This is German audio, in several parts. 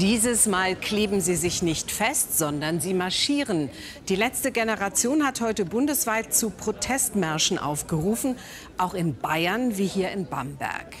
Dieses Mal kleben sie sich nicht fest, sondern sie marschieren. Die letzte Generation hat heute bundesweit zu Protestmärschen aufgerufen, auch in Bayern wie hier in Bamberg.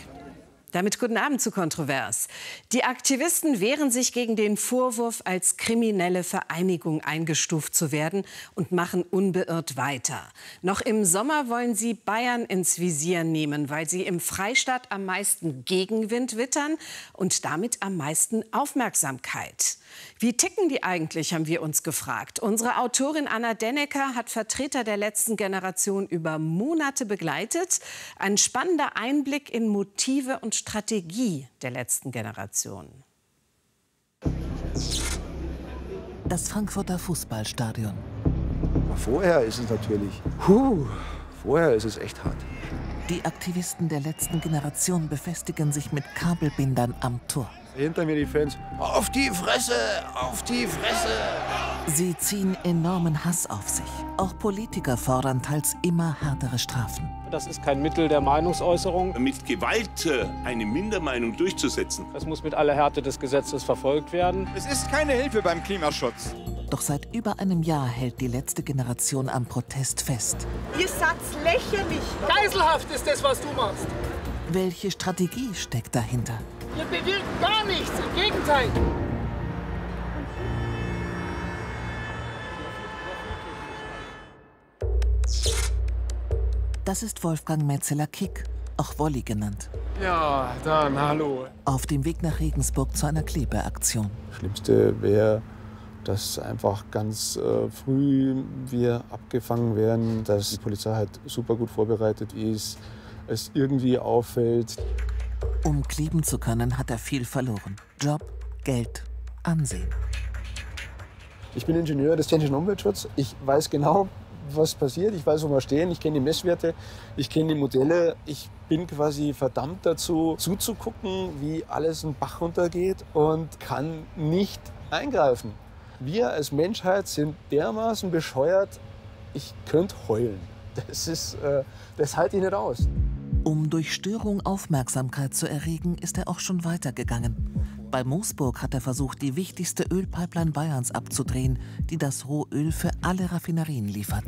Damit guten Abend zu Kontrovers. Die Aktivisten wehren sich gegen den Vorwurf, als kriminelle Vereinigung eingestuft zu werden und machen unbeirrt weiter. Noch im Sommer wollen sie Bayern ins Visier nehmen, weil sie im Freistaat am meisten Gegenwind wittern und damit am meisten Aufmerksamkeit. Wie ticken die eigentlich, haben wir uns gefragt. Unsere Autorin Anna Dennecker hat Vertreter der letzten Generation über Monate begleitet. Ein spannender Einblick in Motive und Strategie der letzten Generation. Das Frankfurter Fußballstadion. Vorher ist es natürlich, huh, vorher ist es echt hart. Die Aktivisten der letzten Generation befestigen sich mit Kabelbindern am Tor. Hinter mir die Fans, auf die Fresse, auf die Fresse. Sie ziehen enormen Hass auf sich. Auch Politiker fordern teils immer härtere Strafen. Das ist kein Mittel der Meinungsäußerung. Mit Gewalt äh, eine Mindermeinung durchzusetzen. Es muss mit aller Härte des Gesetzes verfolgt werden. Es ist keine Hilfe beim Klimaschutz. Doch seit über einem Jahr hält die letzte Generation am Protest fest. Ihr seid lächerlich. Geiselhaft ist das, was du machst. Welche Strategie steckt dahinter? Ihr bewirkt gar nichts, im Gegenteil. Das ist Wolfgang Metzeler-Kick, auch Wolli genannt. Ja, dann hallo. Auf dem Weg nach Regensburg zu einer Klebeaktion. Schlimmste wäre, dass einfach ganz äh, früh wir abgefangen werden, dass die Polizei halt super gut vorbereitet ist, es irgendwie auffällt. Um kleben zu können, hat er viel verloren. Job, Geld, Ansehen. Ich bin Ingenieur des Technischen Umweltschutzes. Ich weiß genau, was passiert. Ich weiß, wo wir stehen. Ich kenne die Messwerte. Ich kenne die Modelle. Ich bin quasi verdammt dazu, zuzugucken, wie alles einen Bach runtergeht und kann nicht eingreifen. Wir als Menschheit sind dermaßen bescheuert, ich könnte heulen. Das, ist, äh, das halte ich nicht aus. Um durch Störung Aufmerksamkeit zu erregen, ist er auch schon weitergegangen. Bei Moosburg hat er versucht, die wichtigste Ölpipeline Bayerns abzudrehen, die das Rohöl für alle Raffinerien liefert.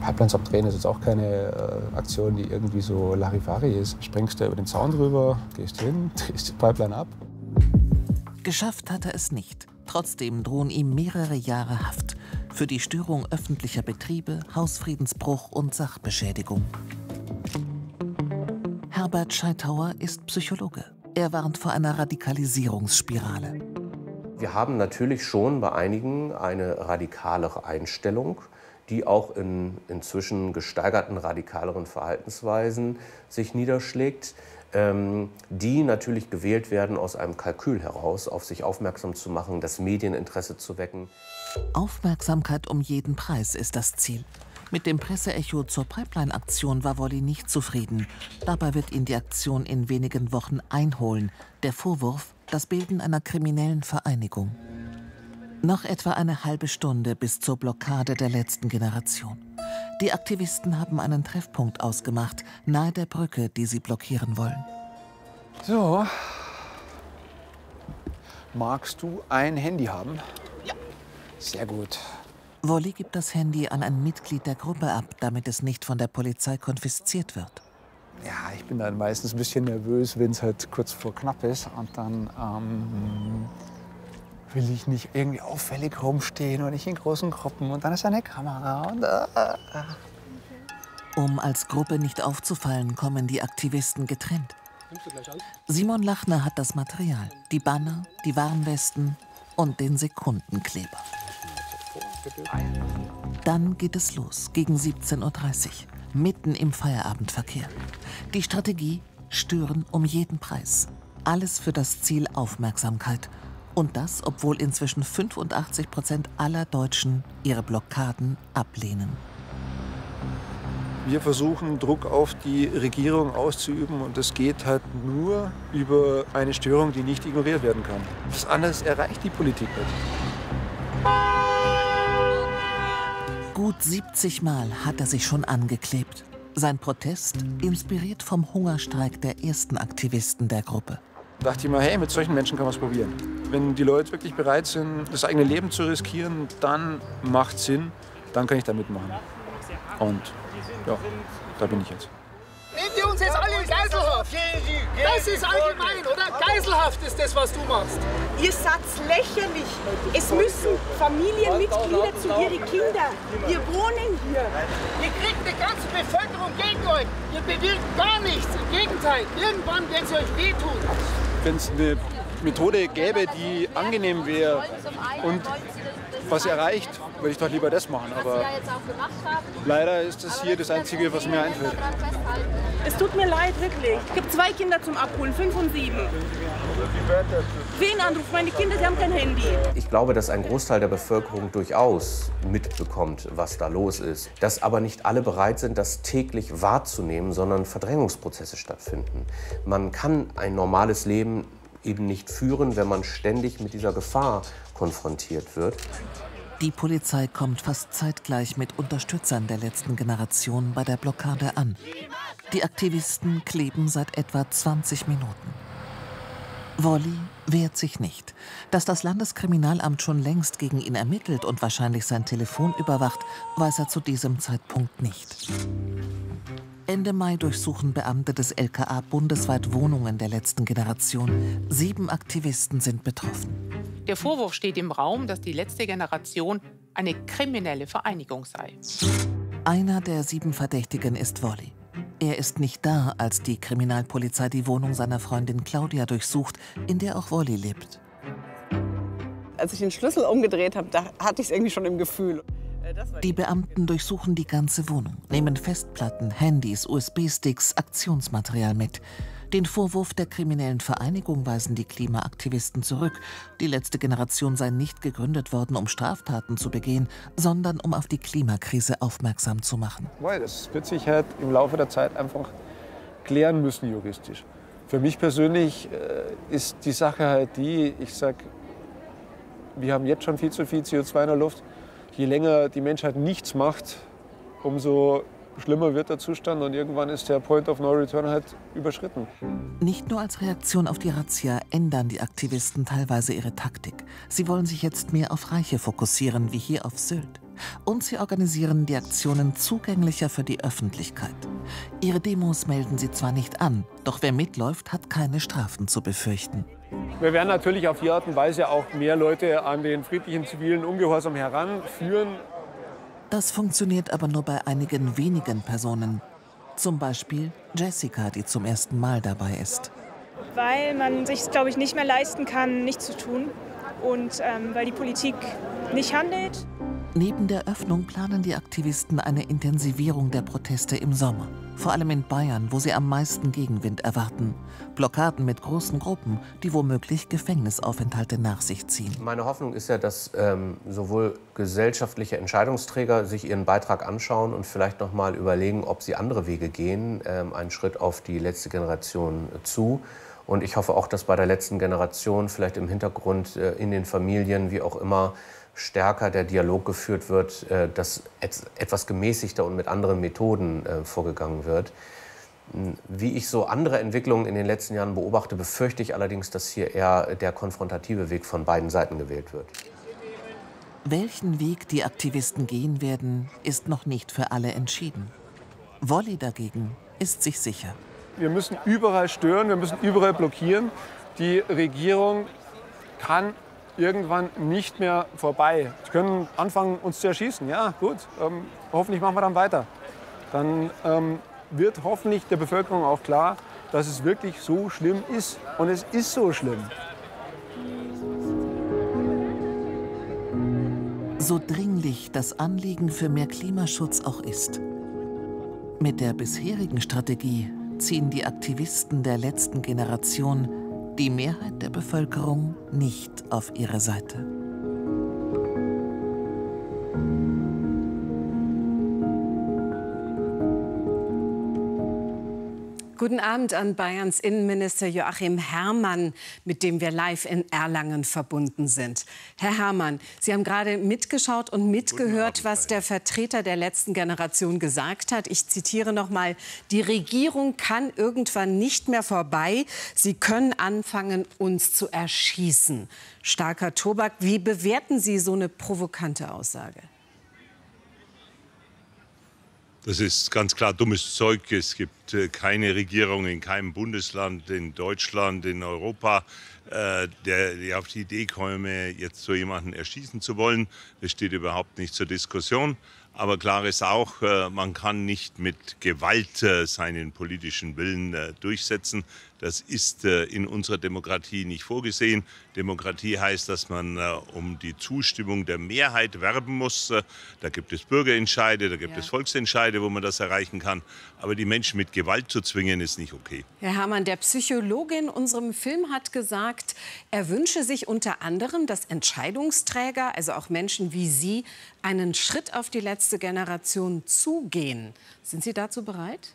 Pipelines abdrehen ist jetzt auch keine äh, Aktion, die irgendwie so Larifari ist. Springst du über den Zaun drüber, gehst hin, drehst die Pipeline ab. Geschafft hat er es nicht. Trotzdem drohen ihm mehrere Jahre Haft für die Störung öffentlicher Betriebe, Hausfriedensbruch und Sachbeschädigung. Herbert Scheithauer ist Psychologe. Er warnt vor einer Radikalisierungsspirale. Wir haben natürlich schon bei einigen eine radikalere Einstellung, die auch in inzwischen gesteigerten radikaleren Verhaltensweisen sich niederschlägt, ähm, die natürlich gewählt werden aus einem Kalkül heraus, auf sich aufmerksam zu machen, das Medieninteresse zu wecken. Aufmerksamkeit um jeden Preis ist das Ziel. Mit dem Presseecho zur Pipeline-Aktion war Wolli nicht zufrieden. Dabei wird ihn die Aktion in wenigen Wochen einholen. Der Vorwurf, das Bilden einer kriminellen Vereinigung. Noch etwa eine halbe Stunde bis zur Blockade der letzten Generation. Die Aktivisten haben einen Treffpunkt ausgemacht, nahe der Brücke, die sie blockieren wollen. So. Magst du ein Handy haben? Ja. Sehr gut. Wolli gibt das Handy an ein Mitglied der Gruppe ab, damit es nicht von der Polizei konfisziert wird. Ja, ich bin dann meistens ein bisschen nervös, wenn es halt kurz vor knapp ist. Und dann ähm, will ich nicht irgendwie auffällig rumstehen und nicht in großen Gruppen. Und dann ist eine Kamera. Und, äh, Um als Gruppe nicht aufzufallen, kommen die Aktivisten getrennt. Simon Lachner hat das Material, die Banner, die Warnwesten und den Sekundenkleber. Dann geht es los, gegen 17.30 Uhr, mitten im Feierabendverkehr. Die Strategie, stören um jeden Preis. Alles für das Ziel Aufmerksamkeit. Und das, obwohl inzwischen 85 Prozent aller Deutschen ihre Blockaden ablehnen. Wir versuchen Druck auf die Regierung auszuüben und das geht halt nur über eine Störung, die nicht ignoriert werden kann. Was anderes erreicht die Politik nicht. 70 Mal hat er sich schon angeklebt. Sein Protest inspiriert vom Hungerstreik der ersten Aktivisten der Gruppe. dachte ich mir, hey, mit solchen Menschen kann man es probieren. Wenn die Leute wirklich bereit sind, das eigene Leben zu riskieren, dann macht Sinn, dann kann ich da mitmachen. Und ja, da bin ich jetzt. Nehmt ihr uns jetzt alle in Geiselhaft? Das ist allgemein, oder? Geiselhaft ist das, was du machst. Ihr seid lächerlich. Es müssen Familienmitglieder zu ihren Kindern. Wir wohnen hier. Ihr kriegt die ganze Bevölkerung gegen euch. Ihr bewirkt gar nichts. Im Gegenteil, irgendwann werden sie euch wehtun. Wenn es eine Methode gäbe, die angenehm wäre und was erreicht, würde ich doch lieber das machen. Aber leider ist das hier das Einzige, was mir einfällt. Es tut mir leid, wirklich. Ich habe zwei Kinder zum Abholen, fünf und sieben. Wen anruft? Meine Kinder, die haben kein Handy. Ich glaube, dass ein Großteil der Bevölkerung durchaus mitbekommt, was da los ist. Dass aber nicht alle bereit sind, das täglich wahrzunehmen, sondern Verdrängungsprozesse stattfinden. Man kann ein normales Leben eben nicht führen, wenn man ständig mit dieser Gefahr konfrontiert wird. Die Polizei kommt fast zeitgleich mit Unterstützern der letzten Generation bei der Blockade an. Die Aktivisten kleben seit etwa 20 Minuten. Wolli wehrt sich nicht. Dass das Landeskriminalamt schon längst gegen ihn ermittelt und wahrscheinlich sein Telefon überwacht, weiß er zu diesem Zeitpunkt nicht. Ende Mai durchsuchen Beamte des LKA bundesweit Wohnungen der letzten Generation. Sieben Aktivisten sind betroffen. Der Vorwurf steht im Raum, dass die letzte Generation eine kriminelle Vereinigung sei. Einer der sieben Verdächtigen ist Wolli. Er ist nicht da, als die Kriminalpolizei die Wohnung seiner Freundin Claudia durchsucht, in der auch Wolli lebt. Als ich den Schlüssel umgedreht habe, da hatte ich es irgendwie schon im Gefühl. Die Beamten durchsuchen die ganze Wohnung, nehmen Festplatten, Handys, USB-Sticks, Aktionsmaterial mit. Den Vorwurf der kriminellen Vereinigung weisen die Klimaaktivisten zurück. Die letzte Generation sei nicht gegründet worden, um Straftaten zu begehen, sondern um auf die Klimakrise aufmerksam zu machen. Das wird sich halt im Laufe der Zeit einfach klären müssen juristisch. Für mich persönlich äh, ist die Sache halt die, ich sag, wir haben jetzt schon viel zu viel CO2 in der Luft je länger die Menschheit nichts macht, umso schlimmer wird der Zustand und irgendwann ist der Point of No Return halt überschritten. Nicht nur als Reaktion auf die Razzia ändern die Aktivisten teilweise ihre Taktik. Sie wollen sich jetzt mehr auf Reiche fokussieren, wie hier auf Sylt. Und sie organisieren die Aktionen zugänglicher für die Öffentlichkeit. Ihre Demos melden sie zwar nicht an, doch wer mitläuft, hat keine Strafen zu befürchten. Wir werden natürlich auf die Art und Weise auch mehr Leute an den friedlichen zivilen Ungehorsam heranführen. Das funktioniert aber nur bei einigen wenigen Personen. Zum Beispiel Jessica, die zum ersten Mal dabei ist. Weil man sich, glaube ich, nicht mehr leisten kann, nichts zu tun. Und ähm, weil die Politik nicht handelt. Neben der Öffnung planen die Aktivisten eine Intensivierung der Proteste im Sommer. Vor allem in Bayern, wo sie am meisten Gegenwind erwarten. Blockaden mit großen Gruppen, die womöglich Gefängnisaufenthalte nach sich ziehen. Meine Hoffnung ist ja, dass ähm, sowohl gesellschaftliche Entscheidungsträger sich ihren Beitrag anschauen und vielleicht noch mal überlegen, ob sie andere Wege gehen, ähm, einen Schritt auf die letzte Generation zu. Und ich hoffe auch, dass bei der letzten Generation vielleicht im Hintergrund äh, in den Familien, wie auch immer, stärker der Dialog geführt wird, äh, dass etwas gemäßigter und mit anderen Methoden äh, vorgegangen wird. Hm, wie ich so andere Entwicklungen in den letzten Jahren beobachte, befürchte ich allerdings, dass hier eher der konfrontative Weg von beiden Seiten gewählt wird. Welchen Weg die Aktivisten gehen werden, ist noch nicht für alle entschieden. Wolli dagegen ist sich sicher. Wir müssen überall stören, wir müssen überall blockieren. Die Regierung kann irgendwann nicht mehr vorbei. Sie können anfangen, uns zu erschießen. Ja, gut, ähm, hoffentlich machen wir dann weiter. Dann ähm, wird hoffentlich der Bevölkerung auch klar, dass es wirklich so schlimm ist. Und es ist so schlimm. So dringlich das Anliegen für mehr Klimaschutz auch ist. Mit der bisherigen Strategie ziehen die Aktivisten der letzten Generation die Mehrheit der Bevölkerung nicht auf ihre Seite. Guten Abend an Bayerns Innenminister Joachim Herrmann, mit dem wir live in Erlangen verbunden sind. Herr Herrmann, Sie haben gerade mitgeschaut und mitgehört, was der Vertreter der letzten Generation gesagt hat. Ich zitiere noch mal: Die Regierung kann irgendwann nicht mehr vorbei. Sie können anfangen, uns zu erschießen. Starker Tobak. Wie bewerten Sie so eine provokante Aussage? Das ist ganz klar dummes Zeug. Es gibt äh, keine Regierung in keinem Bundesland in Deutschland, in Europa, äh, der, der auf die Idee komme, jetzt so jemanden erschießen zu wollen. Das steht überhaupt nicht zur Diskussion. Aber klar ist auch, äh, man kann nicht mit Gewalt seinen politischen Willen durchsetzen. Das ist in unserer Demokratie nicht vorgesehen. Demokratie heißt, dass man um die Zustimmung der Mehrheit werben muss. Da gibt es Bürgerentscheide, da gibt ja. es Volksentscheide, wo man das erreichen kann. Aber die Menschen mit Gewalt zu zwingen, ist nicht okay. Herr Herrmann, der Psychologe in unserem Film hat gesagt, er wünsche sich unter anderem, dass Entscheidungsträger, also auch Menschen wie Sie, einen Schritt auf die letzte Generation zugehen. Sind Sie dazu bereit?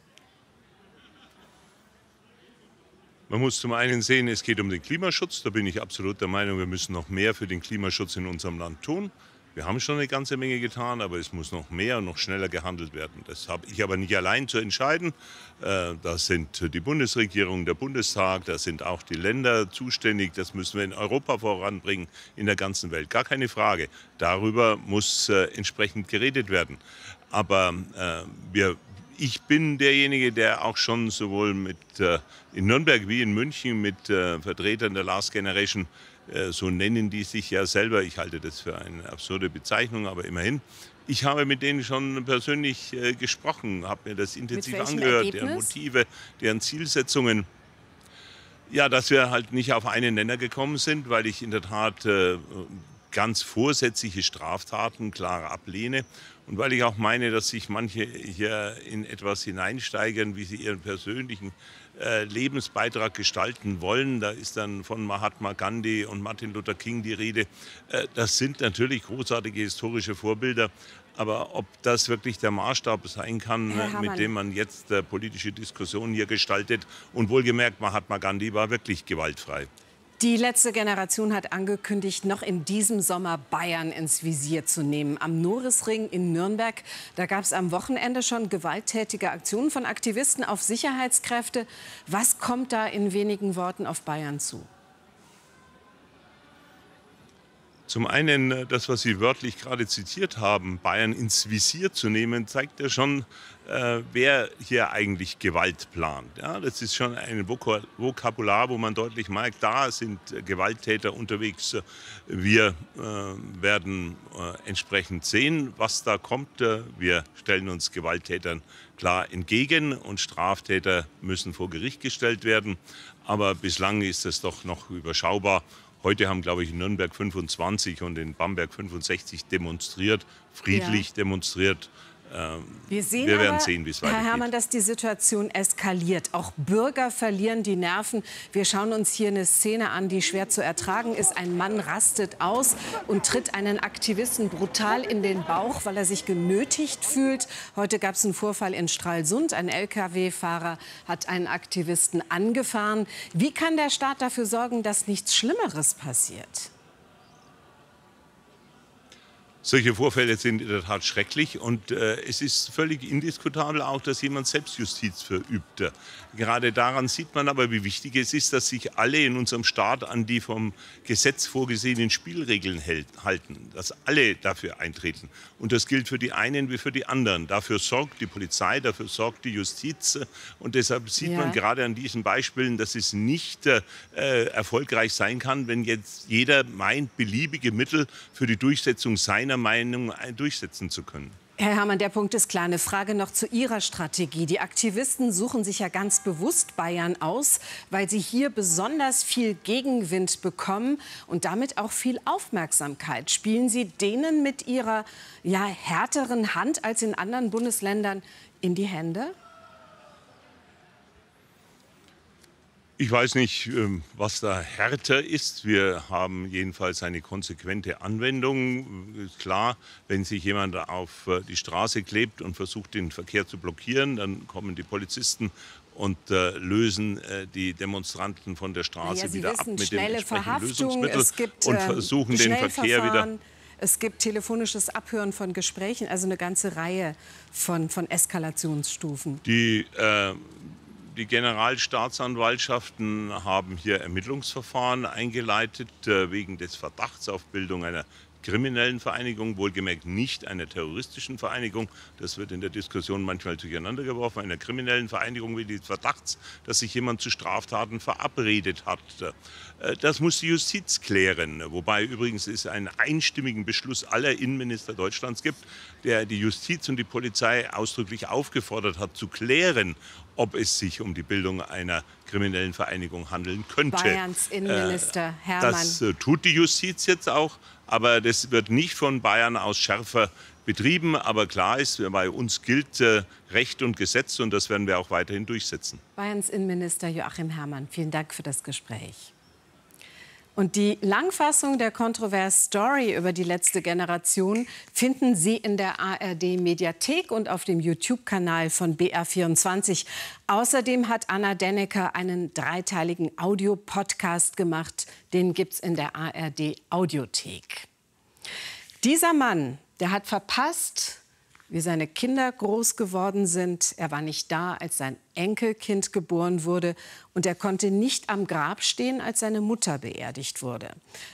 Man muss zum einen sehen, es geht um den Klimaschutz. Da bin ich absolut der Meinung, wir müssen noch mehr für den Klimaschutz in unserem Land tun. Wir haben schon eine ganze Menge getan, aber es muss noch mehr und noch schneller gehandelt werden. Das habe ich aber nicht allein zu entscheiden. Äh, da sind die Bundesregierung, der Bundestag, da sind auch die Länder zuständig. Das müssen wir in Europa voranbringen, in der ganzen Welt. Gar keine Frage. Darüber muss äh, entsprechend geredet werden. Aber äh, wir ich bin derjenige, der auch schon sowohl mit, äh, in Nürnberg wie in München mit äh, Vertretern der Last Generation, äh, so nennen die sich ja selber, ich halte das für eine absurde Bezeichnung, aber immerhin, ich habe mit denen schon persönlich äh, gesprochen, habe mir das intensiv angehört, Ergebnis? deren Motive, deren Zielsetzungen. Ja, dass wir halt nicht auf einen Nenner gekommen sind, weil ich in der Tat äh, ganz vorsätzliche Straftaten klar ablehne und weil ich auch meine, dass sich manche hier in etwas hineinsteigern, wie sie ihren persönlichen äh, Lebensbeitrag gestalten wollen. Da ist dann von Mahatma Gandhi und Martin Luther King die Rede. Äh, das sind natürlich großartige historische Vorbilder. Aber ob das wirklich der Maßstab sein kann, mit dem man jetzt äh, politische Diskussionen hier gestaltet, und wohlgemerkt, Mahatma Gandhi war wirklich gewaltfrei. Die letzte Generation hat angekündigt, noch in diesem Sommer Bayern ins Visier zu nehmen. Am Norisring in Nürnberg, da gab es am Wochenende schon gewalttätige Aktionen von Aktivisten auf Sicherheitskräfte. Was kommt da in wenigen Worten auf Bayern zu? Zum einen, äh, das, was Sie wörtlich gerade zitiert haben, Bayern ins Visier zu nehmen, zeigt ja schon, äh, wer hier eigentlich Gewalt plant. Ja, das ist schon ein Vokabular, wo man deutlich merkt, da sind Gewalttäter unterwegs. Wir äh, werden äh, entsprechend sehen, was da kommt. Wir stellen uns Gewalttätern klar entgegen und Straftäter müssen vor Gericht gestellt werden. Aber bislang ist es doch noch überschaubar Heute haben, glaube ich, in Nürnberg 25 und in Bamberg 65 demonstriert, friedlich ja. demonstriert. Ähm, wir, sehen wir werden aber, sehen, wie es weitergeht. Herr Herrmann, dass die Situation eskaliert. Auch Bürger verlieren die Nerven. Wir schauen uns hier eine Szene an, die schwer zu ertragen ist. Ein Mann rastet aus und tritt einen Aktivisten brutal in den Bauch, weil er sich genötigt fühlt. Heute gab es einen Vorfall in Stralsund. Ein Lkw-Fahrer hat einen Aktivisten angefahren. Wie kann der Staat dafür sorgen, dass nichts Schlimmeres passiert? Solche Vorfälle sind in der Tat schrecklich und äh, es ist völlig indiskutabel auch, dass jemand Selbstjustiz verübt. Gerade daran sieht man aber, wie wichtig es ist, dass sich alle in unserem Staat an die vom Gesetz vorgesehenen Spielregeln hält, halten, dass alle dafür eintreten. Und das gilt für die einen wie für die anderen. Dafür sorgt die Polizei, dafür sorgt die Justiz. Und deshalb sieht ja. man gerade an diesen Beispielen, dass es nicht äh, erfolgreich sein kann, wenn jetzt jeder meint, beliebige Mittel für die Durchsetzung seiner Meinung durchsetzen zu können. Herr Herrmann, der Punkt ist klar. Eine Frage noch zu Ihrer Strategie. Die Aktivisten suchen sich ja ganz bewusst Bayern aus, weil sie hier besonders viel Gegenwind bekommen und damit auch viel Aufmerksamkeit. Spielen Sie denen mit Ihrer ja, härteren Hand als in anderen Bundesländern in die Hände? Ich weiß nicht, ähm, was da härter ist. Wir haben jedenfalls eine konsequente Anwendung. Ist klar, wenn sich jemand auf äh, die Straße klebt und versucht, den Verkehr zu blockieren, dann kommen die Polizisten und äh, lösen äh, die Demonstranten von der Straße ja, wieder wissen, ab mit schnelle entsprechenden Verhaftung, es gibt, und ähm, versuchen den Verkehr wieder. Es gibt telefonisches Abhören von Gesprächen, also eine ganze Reihe von, von Eskalationsstufen. Die, äh, die Generalstaatsanwaltschaften haben hier Ermittlungsverfahren eingeleitet äh, wegen des Verdachts auf Bildung einer kriminellen Vereinigung, wohlgemerkt nicht einer terroristischen Vereinigung. Das wird in der Diskussion manchmal durcheinander geworfen. Einer kriminellen Vereinigung wie des Verdachts, dass sich jemand zu Straftaten verabredet hat. Äh, das muss die Justiz klären. Wobei übrigens es einen einstimmigen Beschluss aller Innenminister Deutschlands gibt, der die Justiz und die Polizei ausdrücklich aufgefordert hat, zu klären, ob es sich um die Bildung einer kriminellen Vereinigung handeln könnte. Bayerns Innenminister Hermann. Das äh, tut die Justiz jetzt auch, aber das wird nicht von Bayern aus schärfer betrieben. Aber klar ist, bei uns gilt äh, Recht und Gesetz und das werden wir auch weiterhin durchsetzen. Bayerns Innenminister Joachim Herrmann, vielen Dank für das Gespräch. Und die Langfassung der Kontrovers Story über die letzte Generation finden Sie in der ARD Mediathek und auf dem YouTube-Kanal von BR24. Außerdem hat Anna Dennecker einen dreiteiligen Audiopodcast gemacht. Den gibt's in der ARD Audiothek. Dieser Mann, der hat verpasst, wie seine Kinder groß geworden sind. Er war nicht da, als sein Enkelkind geboren wurde. Und er konnte nicht am Grab stehen, als seine Mutter beerdigt wurde.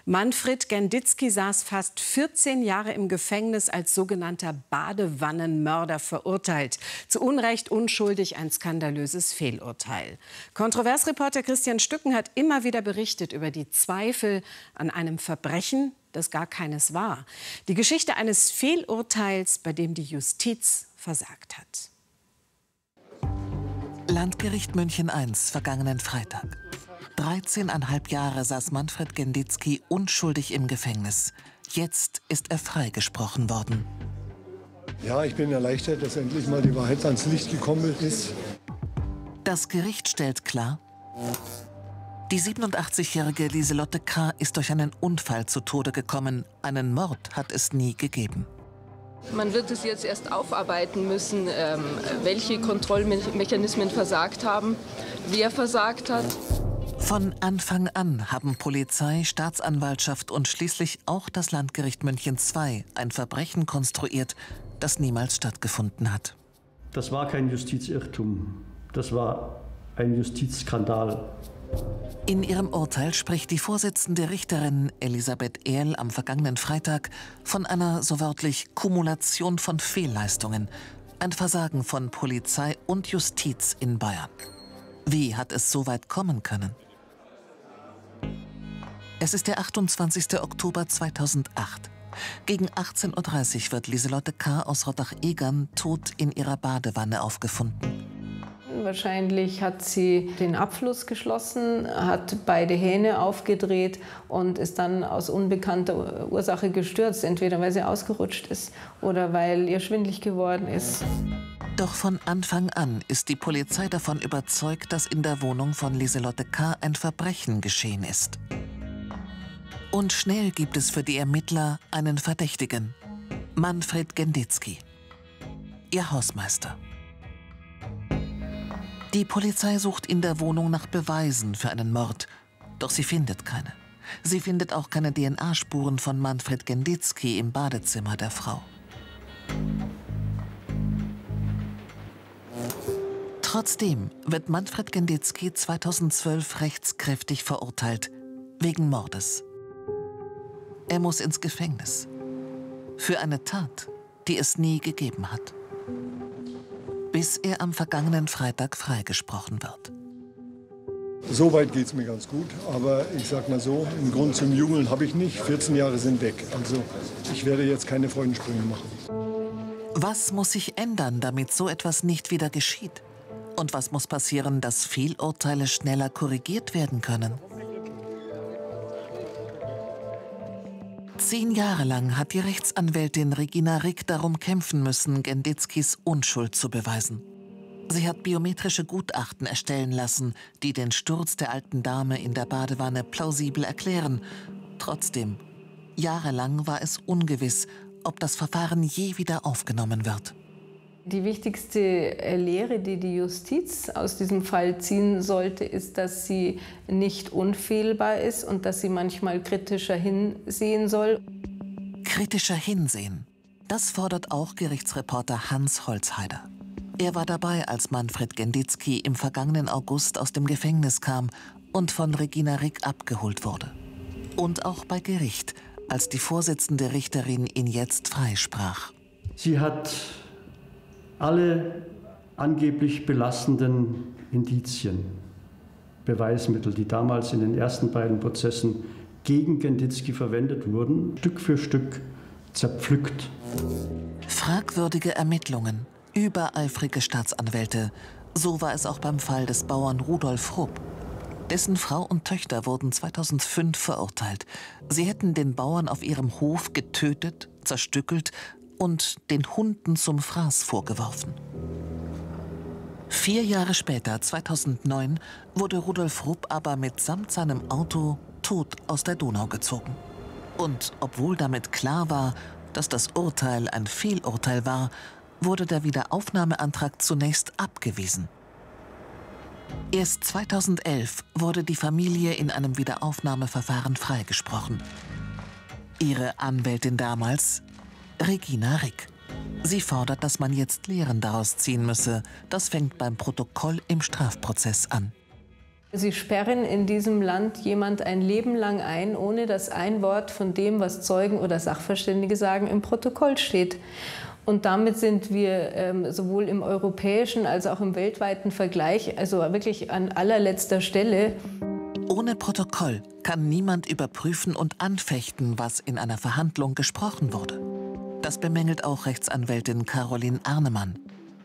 Manfred Genditzki saß fast 14 Jahre im Gefängnis als sogenannter Badewannenmörder verurteilt. Zu Unrecht unschuldig ein skandalöses Fehlurteil. Kontroversreporter Christian Stücken hat immer wieder berichtet über die Zweifel an einem Verbrechen, das gar keines war. Die Geschichte eines Fehlurteils, bei dem die Justiz versagt hat. Landgericht München I, vergangenen Freitag. 13,5 Jahre saß Manfred Genditzki unschuldig im Gefängnis. Jetzt ist er freigesprochen worden. Ja, ich bin erleichtert, dass endlich mal die Wahrheit ans Licht gekommen ist. Das Gericht stellt klar, die 87-jährige Lieselotte K. ist durch einen Unfall zu Tode gekommen. Einen Mord hat es nie gegeben. Man wird es jetzt erst aufarbeiten müssen, ähm, welche Kontrollmechanismen versagt haben, wer versagt hat. Von Anfang an haben Polizei, Staatsanwaltschaft und schließlich auch das Landgericht München II ein Verbrechen konstruiert, das niemals stattgefunden hat. Das war kein Justizirrtum, das war ein Justizskandal. In ihrem Urteil spricht die Vorsitzende Richterin Elisabeth Ehrl am vergangenen Freitag von einer so wörtlich Kumulation von Fehlleistungen, ein Versagen von Polizei und Justiz in Bayern. Wie hat es so weit kommen können? Es ist der 28. Oktober 2008. Gegen 18.30 Uhr wird Lieselotte K. aus Rottach-Egern tot in ihrer Badewanne aufgefunden. Wahrscheinlich hat sie den Abfluss geschlossen, hat beide Hähne aufgedreht und ist dann aus unbekannter Ursache gestürzt. Entweder weil sie ausgerutscht ist oder weil ihr schwindlig geworden ist. Doch von Anfang an ist die Polizei davon überzeugt, dass in der Wohnung von Lieselotte K. ein Verbrechen geschehen ist. Und schnell gibt es für die Ermittler einen Verdächtigen. Manfred Genditzki. Ihr Hausmeister. Die Polizei sucht in der Wohnung nach Beweisen für einen Mord, doch sie findet keine. Sie findet auch keine DNA-Spuren von Manfred Genditzki im Badezimmer der Frau. Trotzdem wird Manfred Genditzki 2012 rechtskräftig verurteilt, wegen Mordes. Er muss ins Gefängnis. Für eine Tat, die es nie gegeben hat bis er am vergangenen Freitag freigesprochen wird. Soweit geht es mir ganz gut, aber ich sag mal so, einen Grund zum Jubeln habe ich nicht. 14 Jahre sind weg, also ich werde jetzt keine Freudensprünge machen. Was muss sich ändern, damit so etwas nicht wieder geschieht? Und was muss passieren, dass Fehlurteile schneller korrigiert werden können? Zehn Jahre lang hat die Rechtsanwältin Regina Rick darum kämpfen müssen, Genditzkis Unschuld zu beweisen. Sie hat biometrische Gutachten erstellen lassen, die den Sturz der alten Dame in der Badewanne plausibel erklären. Trotzdem, jahrelang war es ungewiss, ob das Verfahren je wieder aufgenommen wird. Die wichtigste Lehre, die die Justiz aus diesem Fall ziehen sollte, ist, dass sie nicht unfehlbar ist und dass sie manchmal kritischer hinsehen soll. Kritischer hinsehen. Das fordert auch Gerichtsreporter Hans Holzheider. Er war dabei, als Manfred Genditzki im vergangenen August aus dem Gefängnis kam und von Regina Rick abgeholt wurde. Und auch bei Gericht, als die Vorsitzende Richterin ihn jetzt freisprach. Sie hat alle angeblich belastenden Indizien, Beweismittel, die damals in den ersten beiden Prozessen gegen Genditzki verwendet wurden, Stück für Stück zerpflückt. Fragwürdige Ermittlungen, übereifrige Staatsanwälte. So war es auch beim Fall des Bauern Rudolf Rupp. Dessen Frau und Töchter wurden 2005 verurteilt. Sie hätten den Bauern auf ihrem Hof getötet, zerstückelt und den Hunden zum Fraß vorgeworfen. Vier Jahre später, 2009, wurde Rudolf Rupp aber mitsamt seinem Auto tot aus der Donau gezogen. Und obwohl damit klar war, dass das Urteil ein Fehlurteil war, wurde der Wiederaufnahmeantrag zunächst abgewiesen. Erst 2011 wurde die Familie in einem Wiederaufnahmeverfahren freigesprochen. Ihre Anwältin damals, Regina Rick. Sie fordert, dass man jetzt Lehren daraus ziehen müsse. Das fängt beim Protokoll im Strafprozess an. Sie sperren in diesem Land jemand ein Leben lang ein, ohne dass ein Wort von dem, was Zeugen oder Sachverständige sagen, im Protokoll steht. Und damit sind wir ähm, sowohl im europäischen als auch im weltweiten Vergleich, also wirklich an allerletzter Stelle. Ohne Protokoll kann niemand überprüfen und anfechten, was in einer Verhandlung gesprochen wurde. Das bemängelt auch Rechtsanwältin Caroline Arnemann.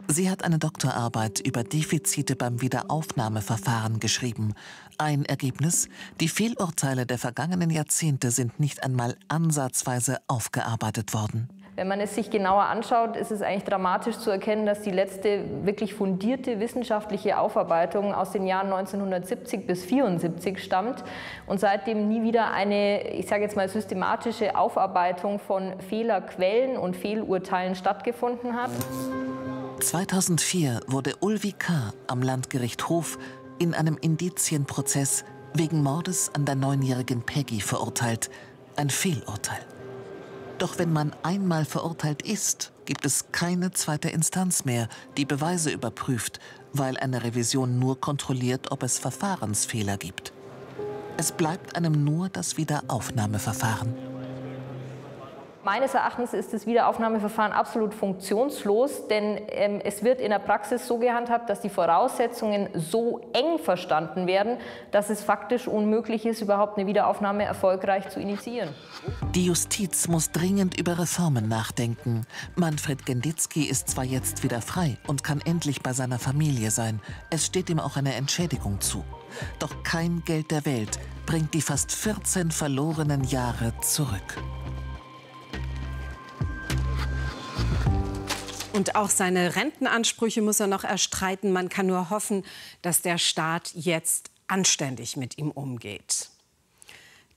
Sie hat eine Doktorarbeit über Defizite beim Wiederaufnahmeverfahren geschrieben. Ein Ergebnis, die Fehlurteile der vergangenen Jahrzehnte sind nicht einmal ansatzweise aufgearbeitet worden. Wenn man es sich genauer anschaut, ist es eigentlich dramatisch zu erkennen, dass die letzte wirklich fundierte wissenschaftliche Aufarbeitung aus den Jahren 1970 bis 1974 stammt und seitdem nie wieder eine, ich sage jetzt mal, systematische Aufarbeitung von Fehlerquellen und Fehlurteilen stattgefunden hat. 2004 wurde Ulvi K. am Landgericht Hof in einem Indizienprozess wegen Mordes an der neunjährigen Peggy verurteilt. Ein Fehlurteil. Doch wenn man einmal verurteilt ist, gibt es keine zweite Instanz mehr, die Beweise überprüft, weil eine Revision nur kontrolliert, ob es Verfahrensfehler gibt. Es bleibt einem nur das Wiederaufnahmeverfahren. Meines Erachtens ist das Wiederaufnahmeverfahren absolut funktionslos, denn ähm, es wird in der Praxis so gehandhabt, dass die Voraussetzungen so eng verstanden werden, dass es faktisch unmöglich ist, überhaupt eine Wiederaufnahme erfolgreich zu initiieren. Die Justiz muss dringend über Reformen nachdenken. Manfred Genditzki ist zwar jetzt wieder frei und kann endlich bei seiner Familie sein. Es steht ihm auch eine Entschädigung zu. Doch kein Geld der Welt bringt die fast 14 verlorenen Jahre zurück. Und auch seine Rentenansprüche muss er noch erstreiten. Man kann nur hoffen, dass der Staat jetzt anständig mit ihm umgeht.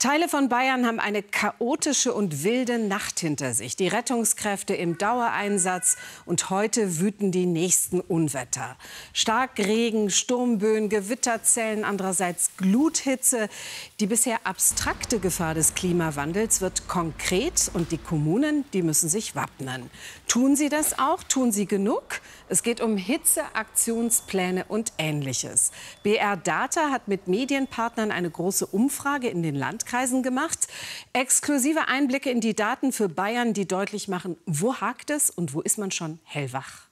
Teile von Bayern haben eine chaotische und wilde Nacht hinter sich. Die Rettungskräfte im Dauereinsatz und heute wüten die nächsten Unwetter. Starkregen, Sturmböen, Gewitterzellen, andererseits Gluthitze. Die bisher abstrakte Gefahr des Klimawandels wird konkret und die Kommunen, die müssen sich wappnen. Tun sie das auch? Tun sie genug? Es geht um Hitzeaktionspläne und Ähnliches. BR Data hat mit Medienpartnern eine große Umfrage in den Landkreisen gemacht. Exklusive Einblicke in die Daten für Bayern, die deutlich machen, wo hakt es und wo ist man schon hellwach.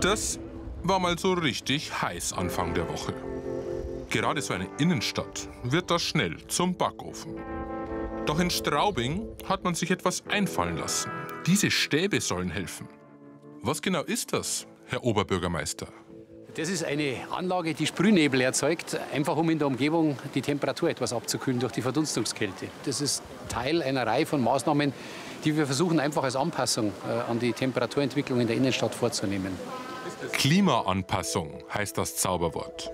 Das war mal so richtig heiß Anfang der Woche. Gerade so eine Innenstadt wird das schnell zum Backofen. Doch in Straubing hat man sich etwas einfallen lassen. Diese Stäbe sollen helfen. Was genau ist das, Herr Oberbürgermeister? Das ist eine Anlage, die Sprühnebel erzeugt, einfach um in der Umgebung die Temperatur etwas abzukühlen durch die Verdunstungskälte. Das ist Teil einer Reihe von Maßnahmen, die wir versuchen einfach als Anpassung äh, an die Temperaturentwicklung in der Innenstadt vorzunehmen. Klimaanpassung heißt das Zauberwort.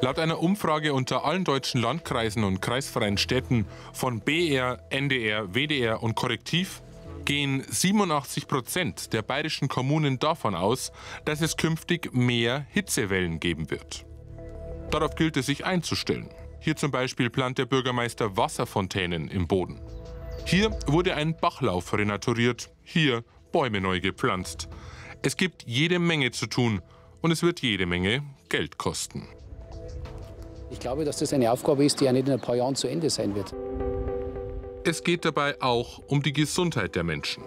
Laut einer Umfrage unter allen deutschen Landkreisen und kreisfreien Städten von BR, NDR, WDR und Korrektiv gehen 87 Prozent der bayerischen Kommunen davon aus, dass es künftig mehr Hitzewellen geben wird. Darauf gilt es sich einzustellen. Hier zum Beispiel plant der Bürgermeister Wasserfontänen im Boden. Hier wurde ein Bachlauf renaturiert, hier Bäume neu gepflanzt. Es gibt jede Menge zu tun und es wird jede Menge Geld kosten. Ich glaube, dass das eine Aufgabe ist, die ja nicht in ein paar Jahren zu Ende sein wird. Es geht dabei auch um die Gesundheit der Menschen.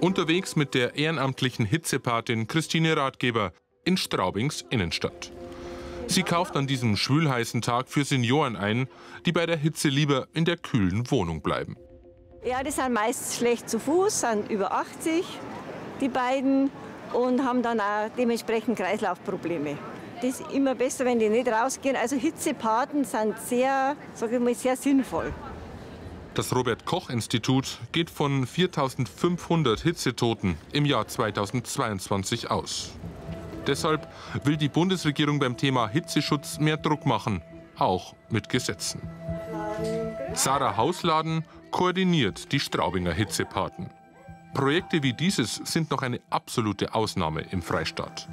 Unterwegs mit der ehrenamtlichen Hitzepatin Christine Ratgeber in Straubings Innenstadt. Sie kauft an diesem schwülheißen Tag für Senioren ein, die bei der Hitze lieber in der kühlen Wohnung bleiben. Ja, die sind meist schlecht zu Fuß, sind über 80, die beiden, und haben dann auch dementsprechend Kreislaufprobleme. Das ist immer besser, wenn die nicht rausgehen. Also Hitzepaten sind sehr, sage ich mal, sehr sinnvoll. Das Robert-Koch-Institut geht von 4500 Hitzetoten im Jahr 2022 aus. Deshalb will die Bundesregierung beim Thema Hitzeschutz mehr Druck machen, auch mit Gesetzen. Sarah Hausladen koordiniert die Straubinger Hitzepaten. Projekte wie dieses sind noch eine absolute Ausnahme im Freistaat.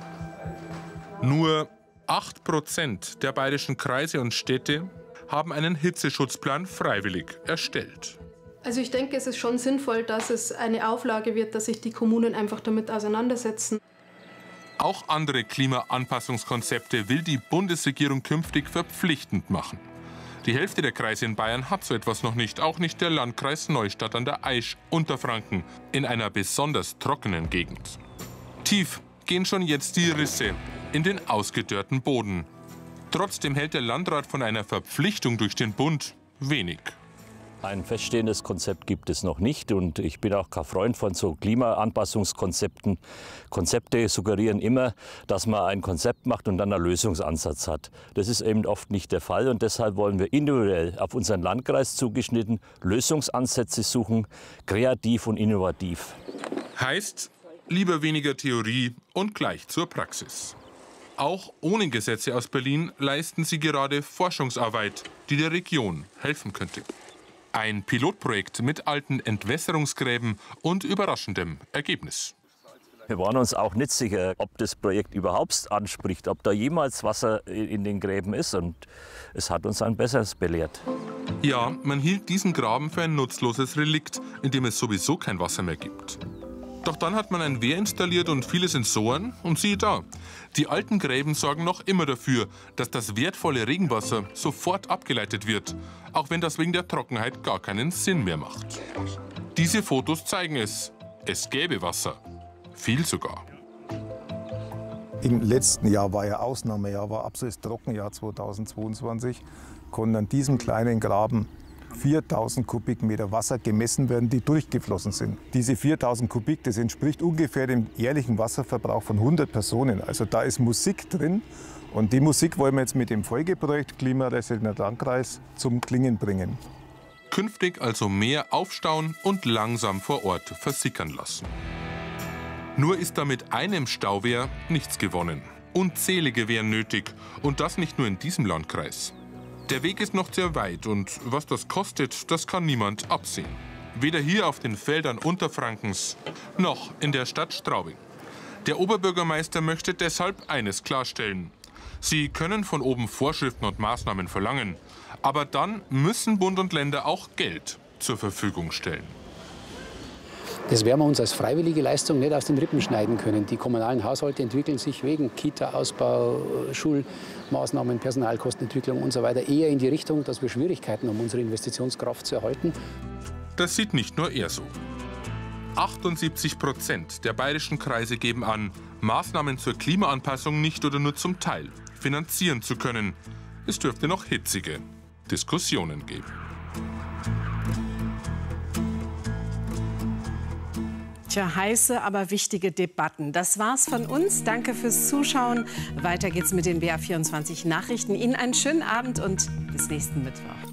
Nur 8 Prozent der bayerischen Kreise und Städte haben einen Hitzeschutzplan freiwillig erstellt. Also ich denke, es ist schon sinnvoll, dass es eine Auflage wird, dass sich die Kommunen einfach damit auseinandersetzen. Auch andere Klimaanpassungskonzepte will die Bundesregierung künftig verpflichtend machen. Die Hälfte der Kreise in Bayern hat so etwas noch nicht, auch nicht der Landkreis Neustadt an der Aisch, Unterfranken, in einer besonders trockenen Gegend. Tief gehen schon jetzt die Risse in den ausgedörrten Boden. Trotzdem hält der Landrat von einer Verpflichtung durch den Bund wenig. Ein feststehendes Konzept gibt es noch nicht und ich bin auch kein Freund von so Klimaanpassungskonzepten. Konzepte suggerieren immer, dass man ein Konzept macht und dann einen Lösungsansatz hat. Das ist eben oft nicht der Fall und deshalb wollen wir individuell auf unseren Landkreis zugeschnitten Lösungsansätze suchen, kreativ und innovativ. Heißt, lieber weniger Theorie und gleich zur Praxis. Auch ohne Gesetze aus Berlin leisten sie gerade Forschungsarbeit, die der Region helfen könnte. Ein Pilotprojekt mit alten Entwässerungsgräben und überraschendem Ergebnis. Wir waren uns auch nicht sicher, ob das Projekt überhaupt anspricht, ob da jemals Wasser in den Gräben ist. Und es hat uns ein besseres belehrt. Ja, man hielt diesen Graben für ein nutzloses Relikt, in dem es sowieso kein Wasser mehr gibt. Doch dann hat man ein Wehr installiert und viele Sensoren und siehe da. Die alten Gräben sorgen noch immer dafür, dass das wertvolle Regenwasser sofort abgeleitet wird, auch wenn das wegen der Trockenheit gar keinen Sinn mehr macht. Diese Fotos zeigen es. Es gäbe Wasser. Viel sogar. Im letzten Jahr war ja Ausnahmejahr, war absolutes Trockenjahr 2022, konnten an diesem kleinen Graben 4000 Kubikmeter Wasser gemessen werden, die durchgeflossen sind. Diese 4000 Kubik, das entspricht ungefähr dem jährlichen Wasserverbrauch von 100 Personen. Also da ist Musik drin und die Musik wollen wir jetzt mit dem Folgeprojekt Klimaresilient Landkreis zum Klingen bringen. Künftig also mehr aufstauen und langsam vor Ort versickern lassen. Nur ist da mit einem Stauwehr nichts gewonnen. Unzählige wären nötig und das nicht nur in diesem Landkreis. Der Weg ist noch sehr weit und was das kostet, das kann niemand absehen. Weder hier auf den Feldern Unterfrankens noch in der Stadt Straubing. Der Oberbürgermeister möchte deshalb eines klarstellen. Sie können von oben Vorschriften und Maßnahmen verlangen, aber dann müssen Bund und Länder auch Geld zur Verfügung stellen. Das werden wir uns als freiwillige Leistung nicht aus den Rippen schneiden können. Die kommunalen Haushalte entwickeln sich wegen Kita-Ausbau, Schulmaßnahmen, Personalkostenentwicklung und so eher in die Richtung, dass wir Schwierigkeiten haben, unsere Investitionskraft zu erhalten. Das sieht nicht nur er so. 78 Prozent der bayerischen Kreise geben an, Maßnahmen zur Klimaanpassung nicht oder nur zum Teil finanzieren zu können. Es dürfte noch hitzige Diskussionen geben. Tja, heiße, aber wichtige Debatten. Das war's von uns. Danke fürs Zuschauen. Weiter geht's mit den BA24 Nachrichten. Ihnen einen schönen Abend und bis nächsten Mittwoch.